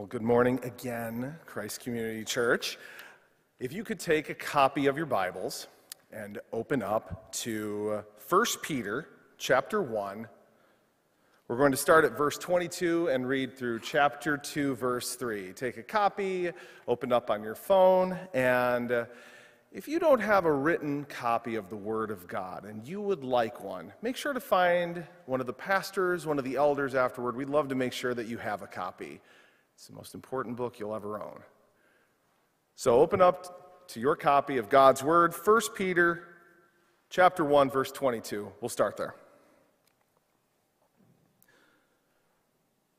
Well, good morning again, Christ Community Church. If you could take a copy of your Bibles and open up to 1 Peter chapter 1. We're going to start at verse 22 and read through chapter 2, verse 3. Take a copy, open up on your phone, and uh, if you don't have a written copy of the Word of God and you would like one, make sure to find one of the pastors, one of the elders afterward. We'd love to make sure that you have a copy. It's the most important book you'll ever own. So open up to your copy of God's Word, 1 Peter chapter 1 verse 22. We'll start there.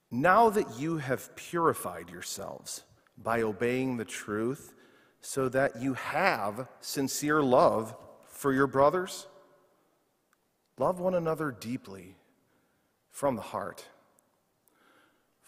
Now that you have purified yourselves by obeying the truth, so that you have sincere love for your brothers, love one another deeply from the heart.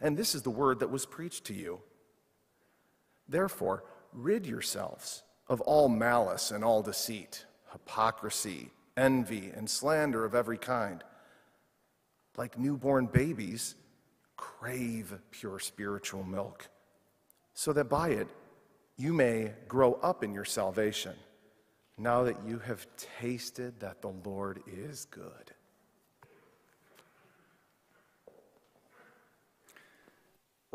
And this is the word that was preached to you. Therefore, rid yourselves of all malice and all deceit, hypocrisy, envy, and slander of every kind. Like newborn babies, crave pure spiritual milk, so that by it you may grow up in your salvation, now that you have tasted that the Lord is good.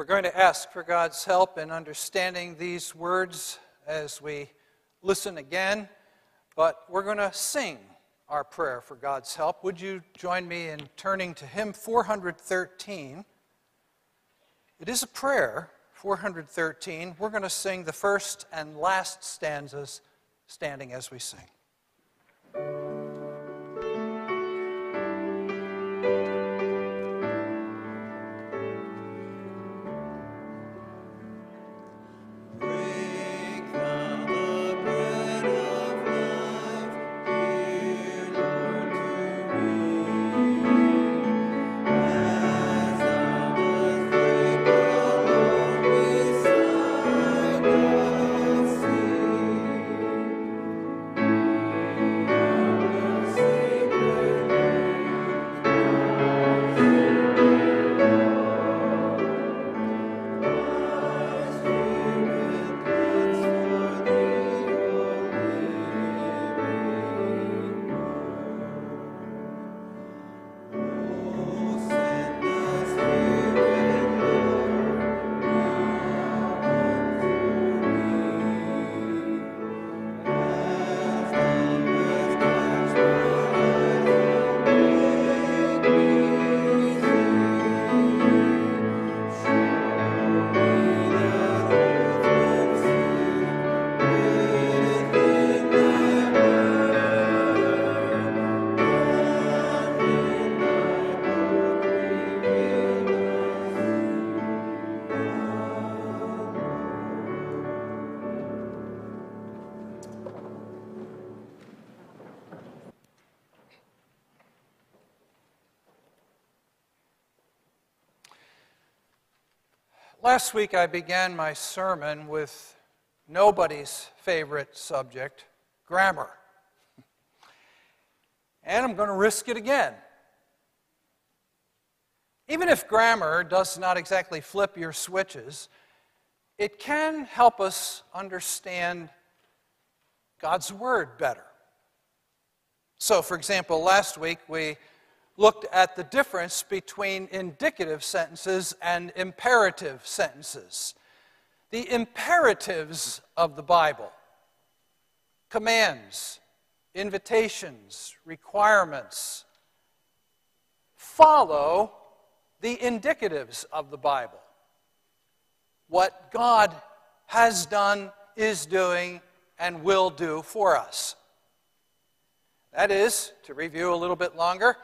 We're going to ask for God's help in understanding these words as we listen again, but we're going to sing our prayer for God's help. Would you join me in turning to hymn 413? It is a prayer, 413. We're going to sing the first and last stanzas standing as we sing. Last week I began my sermon with nobody's favorite subject grammar. And I'm going to risk it again. Even if grammar does not exactly flip your switches, it can help us understand God's Word better. So, for example, last week we looked at the difference between indicative sentences and imperative sentences. The imperatives of the Bible commands, invitations, requirements follow the indicatives of the Bible. What God has done, is doing, and will do for us. That is, to review a little bit longer,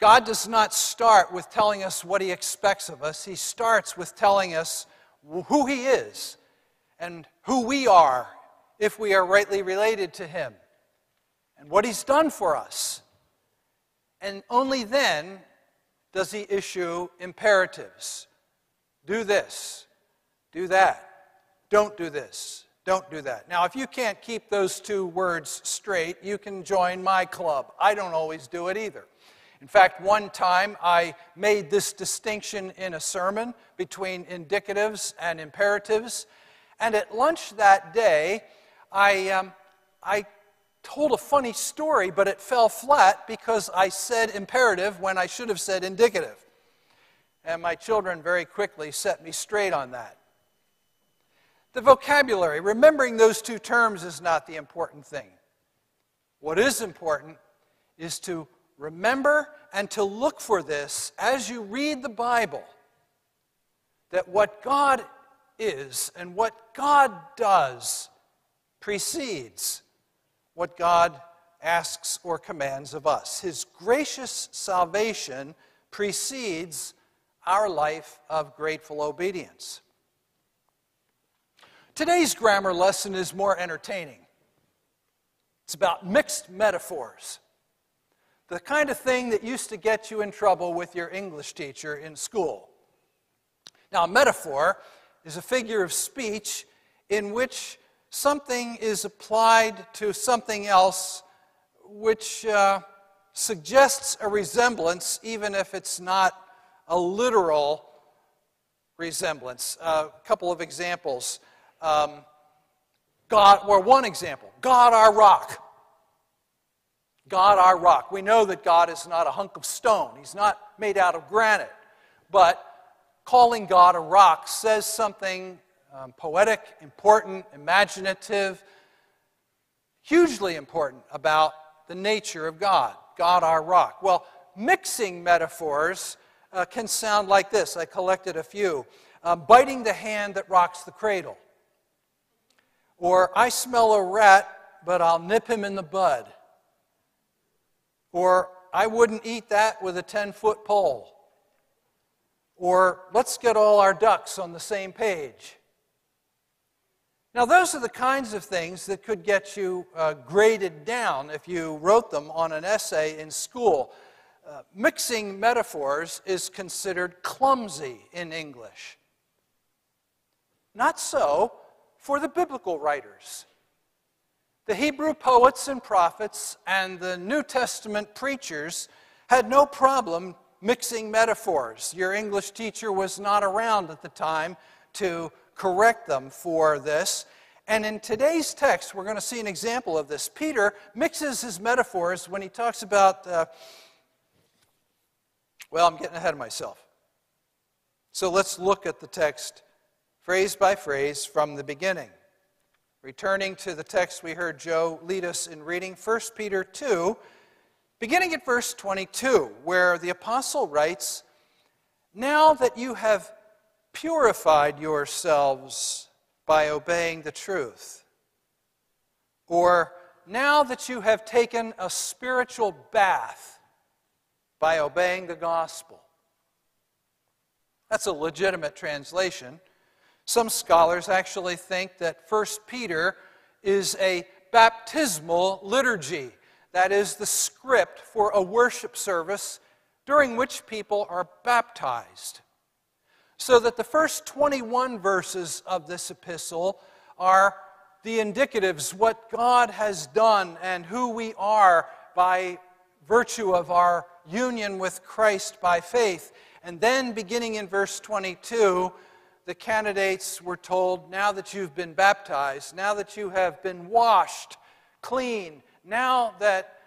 God does not start with telling us what He expects of us. He starts with telling us who He is and who we are if we are rightly related to Him and what He's done for us. And only then does He issue imperatives do this, do that, don't do this, don't do that. Now, if you can't keep those two words straight, you can join my club. I don't always do it either. In fact, one time I made this distinction in a sermon between indicatives and imperatives. And at lunch that day, I, um, I told a funny story, but it fell flat because I said imperative when I should have said indicative. And my children very quickly set me straight on that. The vocabulary, remembering those two terms is not the important thing. What is important is to remember and to look for this as you read the Bible that what God is and what God does precedes what God asks or commands of us. His gracious salvation precedes our life of grateful obedience. Today's grammar lesson is more entertaining. It's about mixed metaphors. The kind of thing that used to get you in trouble with your English teacher in school. Now, a metaphor is a figure of speech in which something is applied to something else which uh, suggests a resemblance, even if it's not a literal resemblance. Uh, a couple of examples. Um, God, or one example God our rock. God our rock. We know that God is not a hunk of stone, He's not made out of granite. But calling God a rock says something um, poetic, important, imaginative, hugely important about the nature of God, God our rock. Well, mixing metaphors uh, can sound like this. I collected a few. Um, biting the hand that rocks the cradle. Or, I smell a rat, but I'll nip him in the bud. Or, I wouldn't eat that with a 10 foot pole. Or, let's get all our ducks on the same page. Now, those are the kinds of things that could get you uh, graded down if you wrote them on an essay in school. Uh, mixing metaphors is considered clumsy in English. Not so for the biblical writers. The Hebrew poets and prophets and the New Testament preachers had no problem mixing metaphors. Your English teacher was not around at the time to correct them for this. And in today's text, we're going to see an example of this. Peter mixes his metaphors when he talks about, uh, well, I'm getting ahead of myself. So let's look at the text phrase by phrase from the beginning. Returning to the text we heard Joe lead us in reading, 1 Peter 2, beginning at verse 22, where the apostle writes, Now that you have purified yourselves by obeying the truth. Or, now that you have taken a spiritual bath by obeying the gospel. That's a legitimate translation. Some scholars actually think that 1 Peter is a baptismal liturgy. That is the script for a worship service during which people are baptized. So that the first 21 verses of this epistle are the indicatives, what God has done and who we are by virtue of our union with Christ by faith. And then, beginning in verse 22, the candidates were told, now that you've been baptized, now that you have been washed clean, now that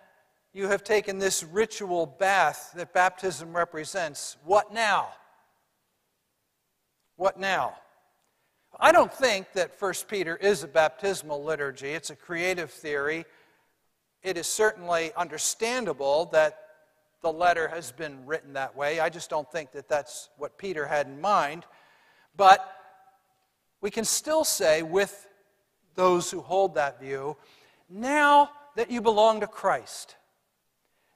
you have taken this ritual bath that baptism represents, what now? What now? I don't think that 1 Peter is a baptismal liturgy. It's a creative theory. It is certainly understandable that the letter has been written that way. I just don't think that that's what Peter had in mind. But we can still say, with those who hold that view, now that you belong to Christ,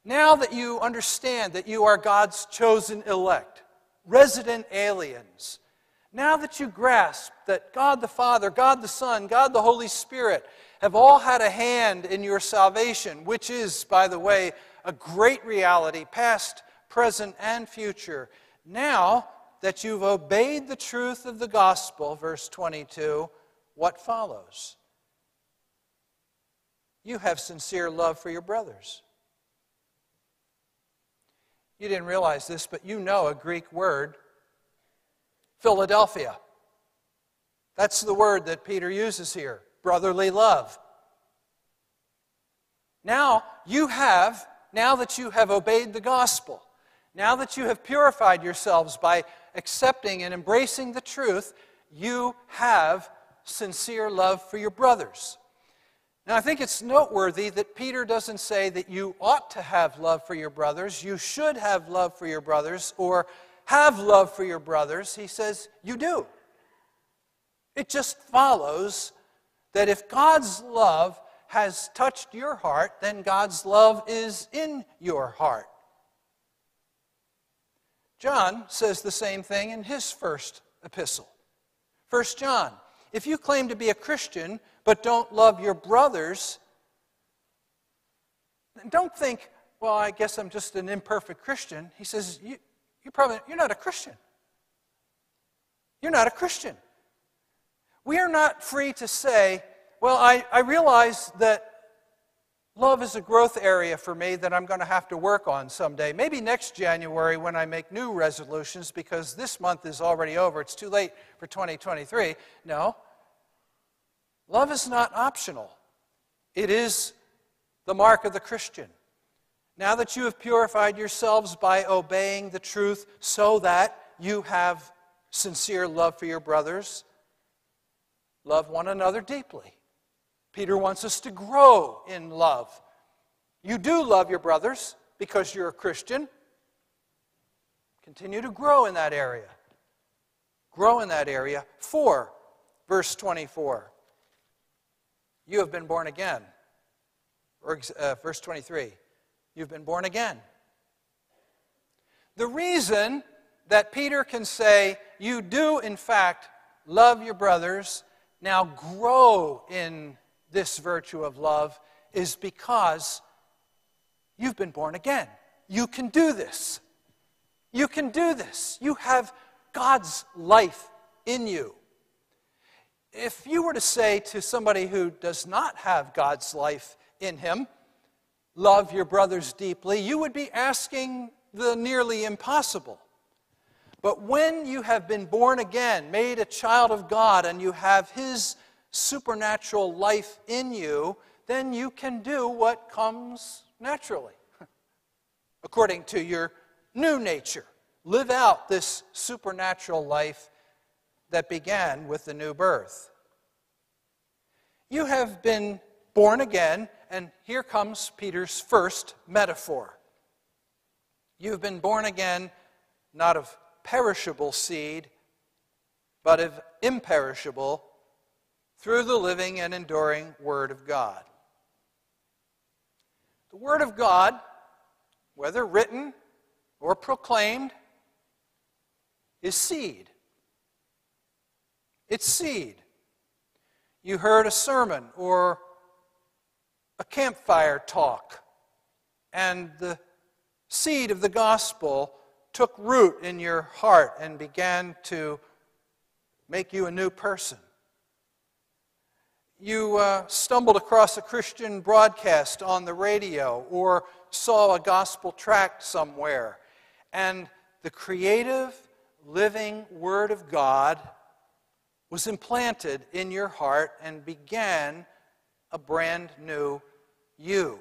now that you understand that you are God's chosen elect, resident aliens, Now that you grasp that God the Father, God the Son, God the Holy Spirit have all had a hand in your salvation, which is, by the way, a great reality, past, present, and future. Now that you've obeyed the truth of the gospel, verse 22, what follows? You have sincere love for your brothers. You didn't realize this, but you know a Greek word, Philadelphia. That's the word that Peter uses here brotherly love. Now you have, now that you have obeyed the gospel, now that you have purified yourselves by accepting and embracing the truth, you have sincere love for your brothers. Now, I think it's noteworthy that Peter doesn't say that you ought to have love for your brothers, you should have love for your brothers, or have love for your brothers. He says you do. It just follows that if God's love has touched your heart, then God's love is in your heart. John says the same thing in his first epistle. 1 John, if you claim to be a Christian but don't love your brothers, don't think, well, I guess I'm just an imperfect Christian. He says, you, you're probably you're not a Christian. You're not a Christian. We are not free to say, well, I, I realize that Love is a growth area for me that I'm going to have to work on someday. Maybe next January when I make new resolutions because this month is already over. It's too late for 2023. No. Love is not optional, it is the mark of the Christian. Now that you have purified yourselves by obeying the truth so that you have sincere love for your brothers, love one another deeply. Peter wants us to grow in love. You do love your brothers because you're a Christian. Continue to grow in that area. Grow in that area. 4, verse 24. You have been born again. Or, uh, verse 23. You've been born again. The reason that Peter can say, You do, in fact, love your brothers, now grow in this virtue of love is because you've been born again. You can do this. You can do this. You have God's life in you. If you were to say to somebody who does not have God's life in him, love your brothers deeply, you would be asking the nearly impossible. But when you have been born again, made a child of God, and you have His supernatural life in you, then you can do what comes naturally, according to your new nature. Live out this supernatural life that began with the new birth. You have been born again, and here comes Peter's first metaphor. You've been born again not of perishable seed, but of imperishable through the living and enduring Word of God. The Word of God, whether written or proclaimed, is seed. It's seed. You heard a sermon or a campfire talk, and the seed of the gospel took root in your heart and began to make you a new person you uh, stumbled across a Christian broadcast on the radio or saw a gospel tract somewhere, and the creative, living Word of God was implanted in your heart and began a brand new you.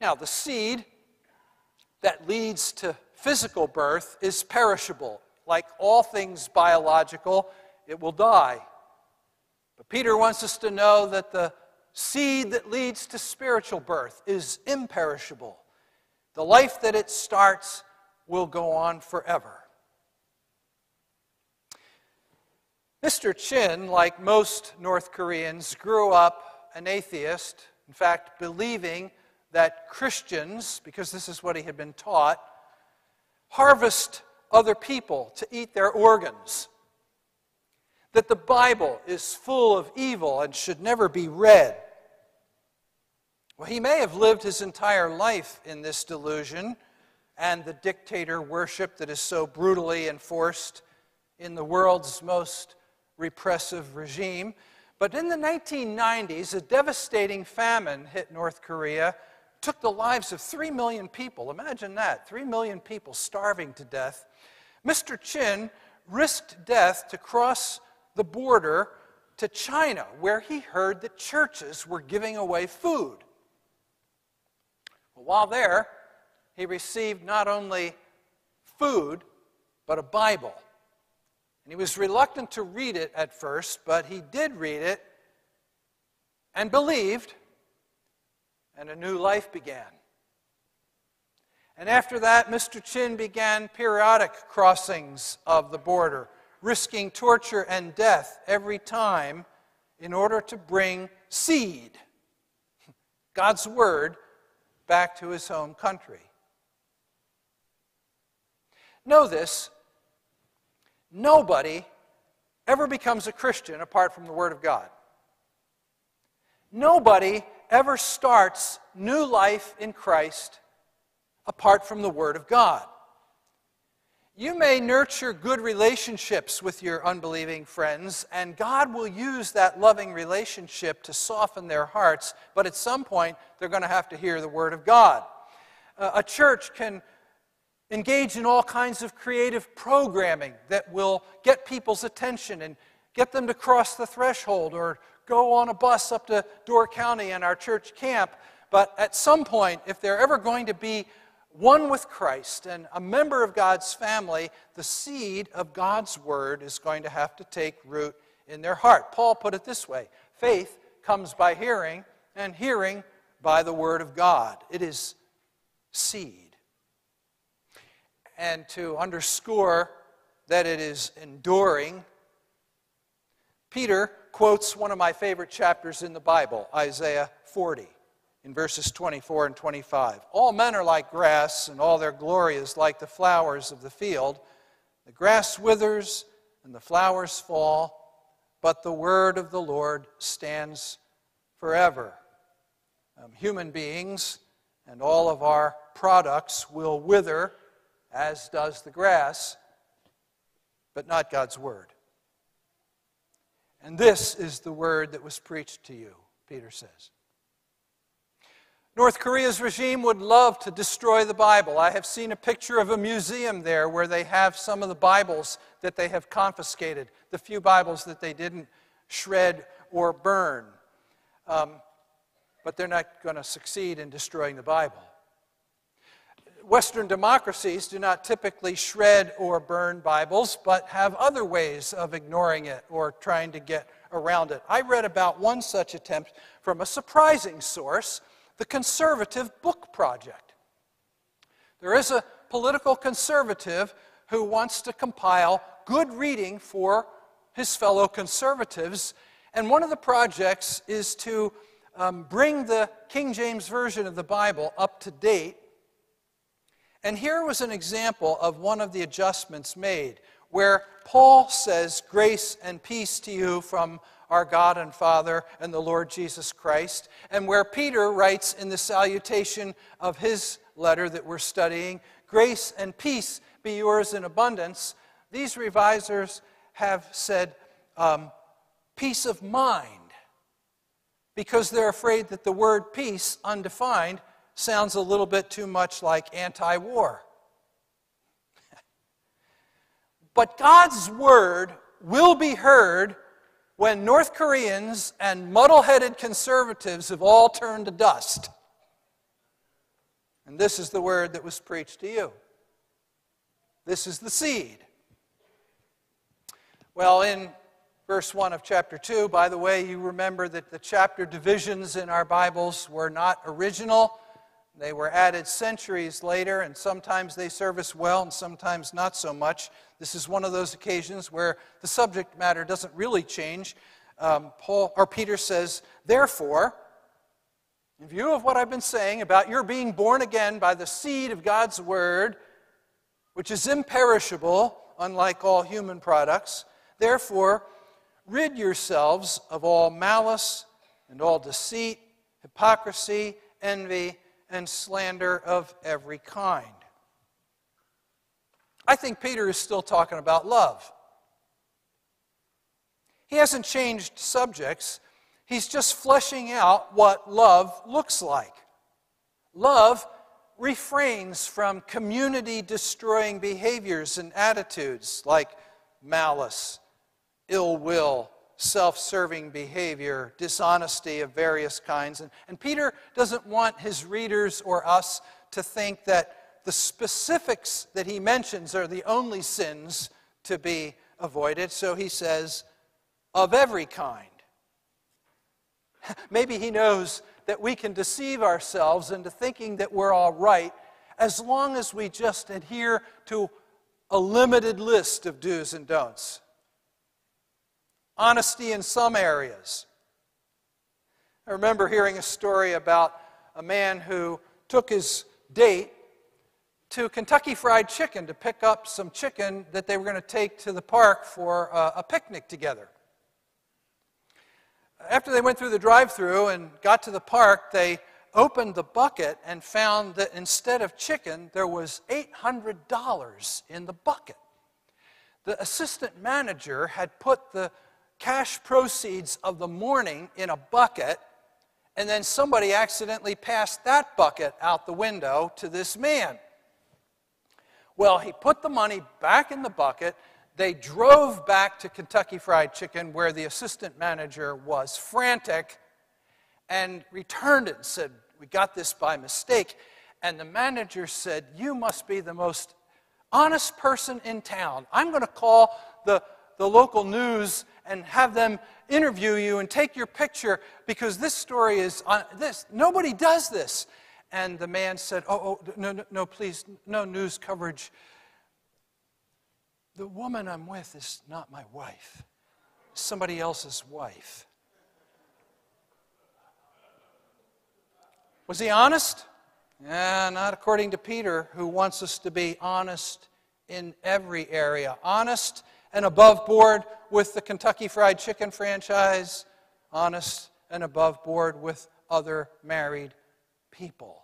Now, the seed that leads to physical birth is perishable. Like all things biological, it will die. But Peter wants us to know that the seed that leads to spiritual birth is imperishable. The life that it starts will go on forever. Mr. Chin, like most North Koreans, grew up an atheist, in fact, believing that Christians, because this is what he had been taught, harvest other people to eat their organs, that the Bible is full of evil and should never be read. Well, he may have lived his entire life in this delusion and the dictator worship that is so brutally enforced in the world's most repressive regime. But in the 1990s, a devastating famine hit North Korea, took the lives of 3 million people. Imagine that 3 million people starving to death. Mr. Chin risked death to cross the border to China, where he heard that churches were giving away food. Well, while there, he received not only food, but a Bible. And he was reluctant to read it at first, but he did read it and believed, and a new life began. And after that, Mr. Chin began periodic crossings of the border, risking torture and death every time in order to bring seed, God's Word, back to his home country. Know this nobody ever becomes a Christian apart from the Word of God. Nobody ever starts new life in Christ apart from the Word of God. You may nurture good relationships with your unbelieving friends, and God will use that loving relationship to soften their hearts, but at some point, they're going to have to hear the Word of God. Uh, a church can engage in all kinds of creative programming that will get people's attention and get them to cross the threshold or go on a bus up to Door County and our church camp. But at some point, if they're ever going to be one with Christ and a member of God's family, the seed of God's word is going to have to take root in their heart. Paul put it this way faith comes by hearing, and hearing by the word of God. It is seed. And to underscore that it is enduring, Peter quotes one of my favorite chapters in the Bible, Isaiah 40 in verses 24 and 25. All men are like grass, and all their glory is like the flowers of the field. The grass withers and the flowers fall, but the word of the Lord stands forever. Um, human beings and all of our products will wither, as does the grass, but not God's word. And this is the word that was preached to you, Peter says. North Korea's regime would love to destroy the Bible. I have seen a picture of a museum there where they have some of the Bibles that they have confiscated, the few Bibles that they didn't shred or burn. Um, but they're not going to succeed in destroying the Bible. Western democracies do not typically shred or burn Bibles, but have other ways of ignoring it or trying to get around it. I read about one such attempt from a surprising source the Conservative Book Project. There is a political conservative who wants to compile good reading for his fellow conservatives, and one of the projects is to um, bring the King James Version of the Bible up to date. And here was an example of one of the adjustments made, where Paul says, Grace and peace to you from our God and Father and the Lord Jesus Christ, and where Peter writes in the salutation of his letter that we're studying, Grace and peace be yours in abundance, these revisers have said, um, peace of mind, because they're afraid that the word peace, undefined, sounds a little bit too much like anti war. but God's word will be heard when North Koreans and muddle headed conservatives have all turned to dust. And this is the word that was preached to you. This is the seed. Well, in verse 1 of chapter 2, by the way, you remember that the chapter divisions in our Bibles were not original. They were added centuries later, and sometimes they serve us well and sometimes not so much. This is one of those occasions where the subject matter doesn't really change. Um, Paul or Peter says, Therefore, in view of what I've been saying about your being born again by the seed of God's word, which is imperishable, unlike all human products. Therefore, rid yourselves of all malice and all deceit, hypocrisy, envy, and slander of every kind. I think Peter is still talking about love. He hasn't changed subjects, he's just fleshing out what love looks like. Love refrains from community destroying behaviors and attitudes like malice, ill will, self serving behavior, dishonesty of various kinds. And, and, Peter doesn't want his readers or us to think that the specifics that he mentions are the only sins to be avoided. So he says, of every kind. Maybe he knows that we can deceive ourselves into thinking that we're all right as long as we just adhere to a limited list of do's and don'ts. Honesty in some areas. I remember hearing a story about a man who took his date to Kentucky Fried Chicken to pick up some chicken that they were going to take to the park for a, a picnic together. After they went through the drive through and got to the park, they opened the bucket and found that instead of chicken, there was $800 in the bucket. The assistant manager had put the cash proceeds of the morning in a bucket, and then somebody accidentally passed that bucket out the window to this man. Well, he put the money back in the bucket they drove back to Kentucky Fried Chicken, where the assistant manager was frantic, and returned it and said, We got this by mistake. And the manager said, You must be the most honest person in town. I'm going to call the, the local news and have them interview you and take your picture because this story is on this. Nobody does this. And the man said, Oh, oh no, no, no, please, no news coverage the woman I'm with is not my wife, somebody else's wife. Was he honest? Yeah, not according to Peter, who wants us to be honest in every area. Honest and above board with the Kentucky Fried Chicken franchise, honest and above board with other married people.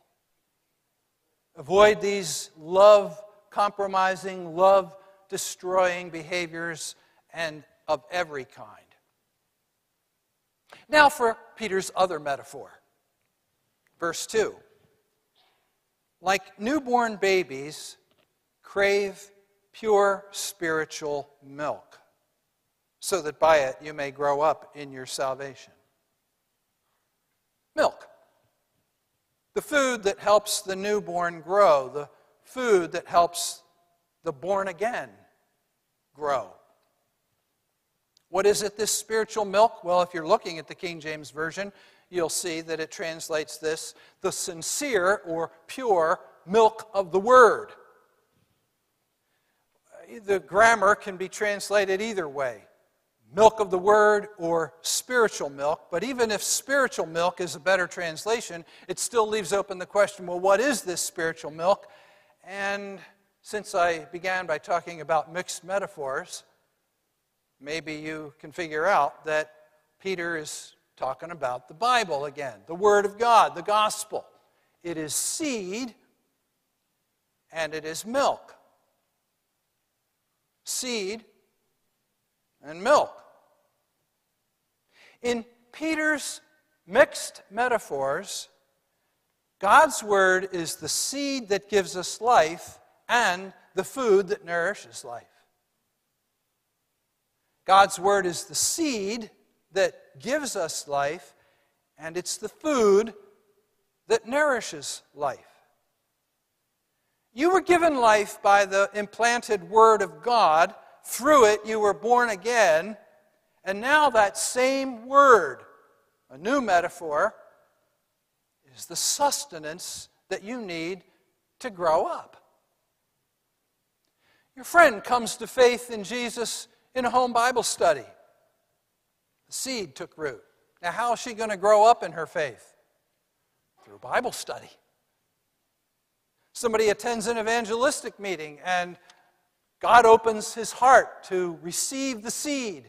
Avoid these love compromising, love destroying behaviors and of every kind. Now for Peter's other metaphor. Verse 2. Like newborn babies, crave pure spiritual milk, so that by it you may grow up in your salvation. Milk. The food that helps the newborn grow, the food that helps the born again grow. What is it, this spiritual milk? Well, if you're looking at the King James Version, you'll see that it translates this the sincere or pure milk of the Word. The grammar can be translated either way milk of the Word or spiritual milk. But even if spiritual milk is a better translation, it still leaves open the question well, what is this spiritual milk? And since I began by talking about mixed metaphors, maybe you can figure out that Peter is talking about the Bible again, the Word of God, the gospel. It is seed and it is milk. Seed and milk. In Peter's mixed metaphors, God's Word is the seed that gives us life and the food that nourishes life. God's Word is the seed that gives us life, and it's the food that nourishes life. You were given life by the implanted Word of God. Through it, you were born again. And now, that same Word, a new metaphor, is the sustenance that you need to grow up. Your friend comes to faith in Jesus in a home Bible study. The seed took root. Now, how is she going to grow up in her faith? Through Bible study. Somebody attends an evangelistic meeting and God opens his heart to receive the seed.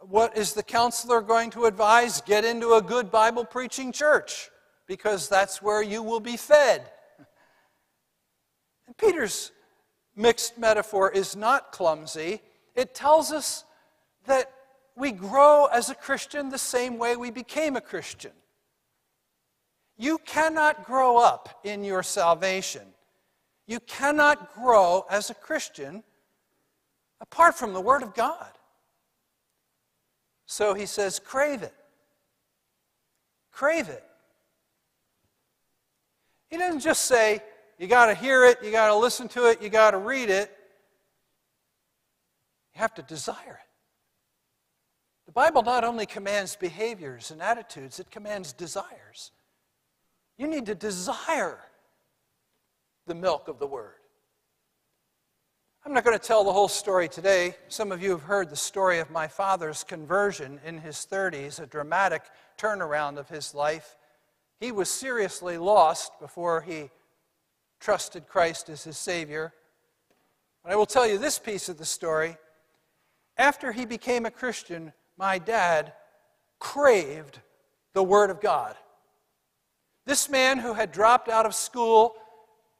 What is the counselor going to advise? Get into a good Bible preaching church because that's where you will be fed. And Peter's mixed metaphor is not clumsy. It tells us that we grow as a Christian the same way we became a Christian. You cannot grow up in your salvation. You cannot grow as a Christian apart from the Word of God. So he says, crave it. Crave it. He doesn't just say, you got to hear it, you got to listen to it, you got to read it. You have to desire it. The Bible not only commands behaviors and attitudes, it commands desires. You need to desire the milk of the Word. I'm not going to tell the whole story today. Some of you have heard the story of my father's conversion in his 30s, a dramatic turnaround of his life. He was seriously lost before he trusted Christ as his Savior. But I will tell you this piece of the story. After he became a Christian, my dad craved the Word of God. This man who had dropped out of school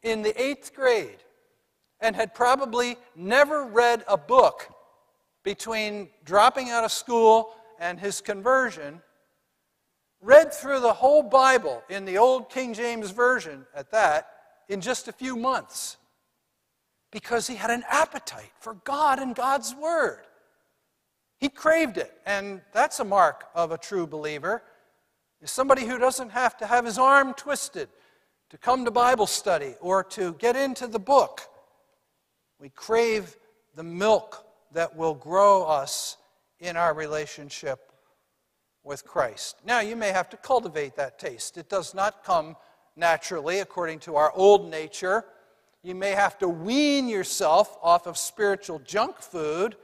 in the eighth grade and had probably never read a book between dropping out of school and his conversion, read through the whole Bible in the old King James Version at that in just a few months because he had an appetite for God and God's Word. He craved it, and that's a mark of a true believer. Is somebody who doesn't have to have his arm twisted to come to Bible study or to get into the book. We crave the milk that will grow us in our relationship with Christ. Now, you may have to cultivate that taste. It does not come naturally according to our old nature. You may have to wean yourself off of spiritual junk food,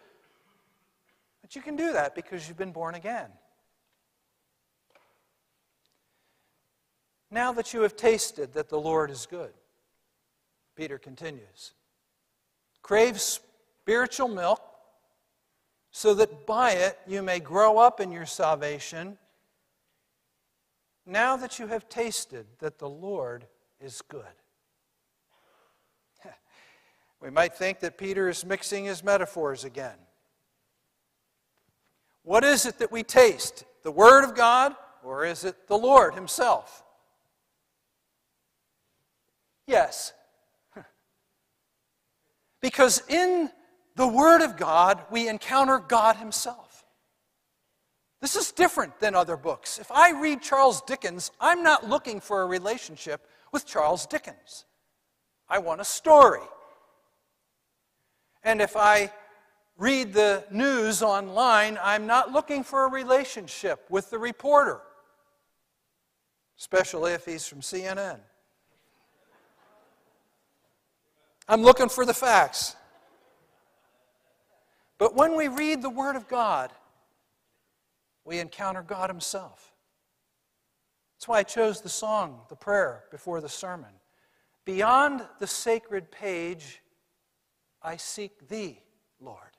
but you can do that because you've been born again. Now that you have tasted that the Lord is good, Peter continues, crave spiritual milk so that by it you may grow up in your salvation. Now that you have tasted that the Lord is good. we might think that Peter is mixing his metaphors again. What is it that we taste? The Word of God, or is it the Lord Himself? Yes. Because in the Word of God, we encounter God Himself. This is different than other books. If I read Charles Dickens, I'm not looking for a relationship with Charles Dickens. I want a story. And if I read the news online, I'm not looking for a relationship with the reporter, especially if he's from CNN. I'm looking for the facts. But when we read the Word of God, we encounter God Himself. That's why I chose the song, the prayer, before the sermon. Beyond the sacred page, I seek Thee, Lord.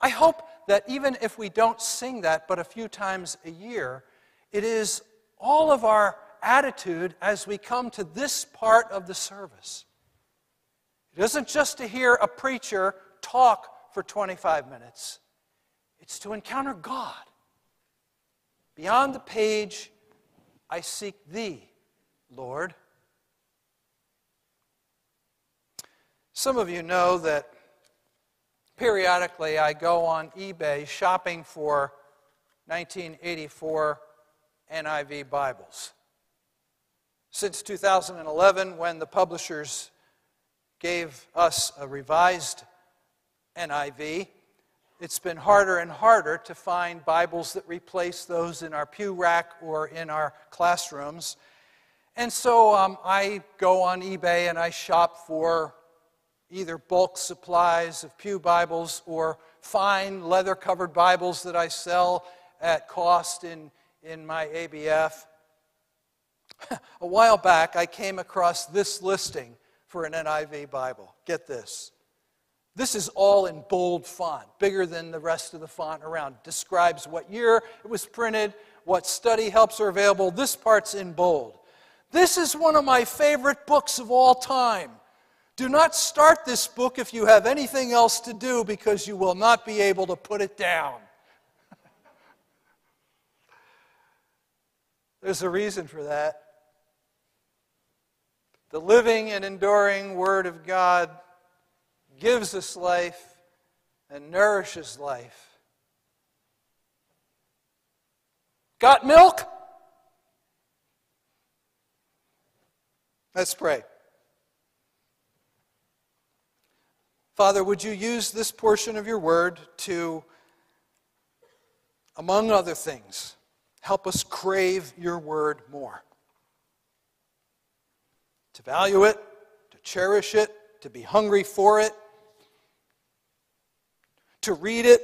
I hope that even if we don't sing that but a few times a year, it is all of our attitude as we come to this part of the service. It isn't just to hear a preacher talk for 25 minutes, it's to encounter God. Beyond the page, I seek Thee, Lord. Some of you know that periodically I go on eBay shopping for 1984 NIV Bibles. Since 2011, when the publishers gave us a revised NIV, it's been harder and harder to find Bibles that replace those in our pew rack or in our classrooms. And so um, I go on eBay and I shop for either bulk supplies of Pew Bibles or fine leather covered Bibles that I sell at cost in, in my ABF. A while back, I came across this listing for an NIV Bible. Get this. This is all in bold font, bigger than the rest of the font around. Describes what year it was printed, what study helps are available. This part's in bold. This is one of my favorite books of all time. Do not start this book if you have anything else to do because you will not be able to put it down. There's a reason for that. The living and enduring Word of God gives us life and nourishes life. Got milk? Let's pray. Father, would you use this portion of your word to, among other things, help us crave your word more? To value it, to cherish it, to be hungry for it, to read it,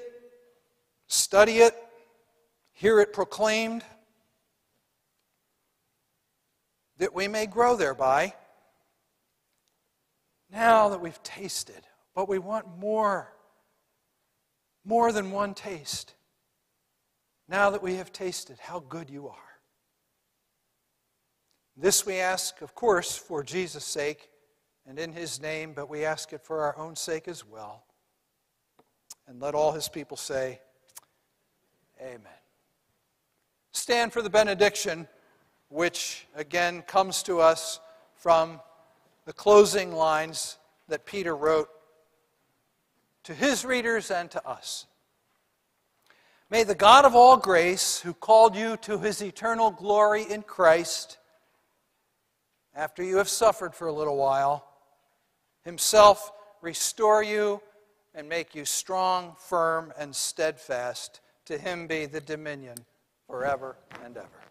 study it, hear it proclaimed, that we may grow thereby. Now that we've tasted, but we want more, more than one taste. Now that we have tasted how good you are. This we ask, of course, for Jesus' sake and in his name, but we ask it for our own sake as well. And let all his people say, Amen. Stand for the benediction, which again comes to us from the closing lines that Peter wrote to his readers and to us. May the God of all grace, who called you to his eternal glory in Christ, after you have suffered for a little while, himself restore you and make you strong, firm, and steadfast. To him be the dominion forever and ever.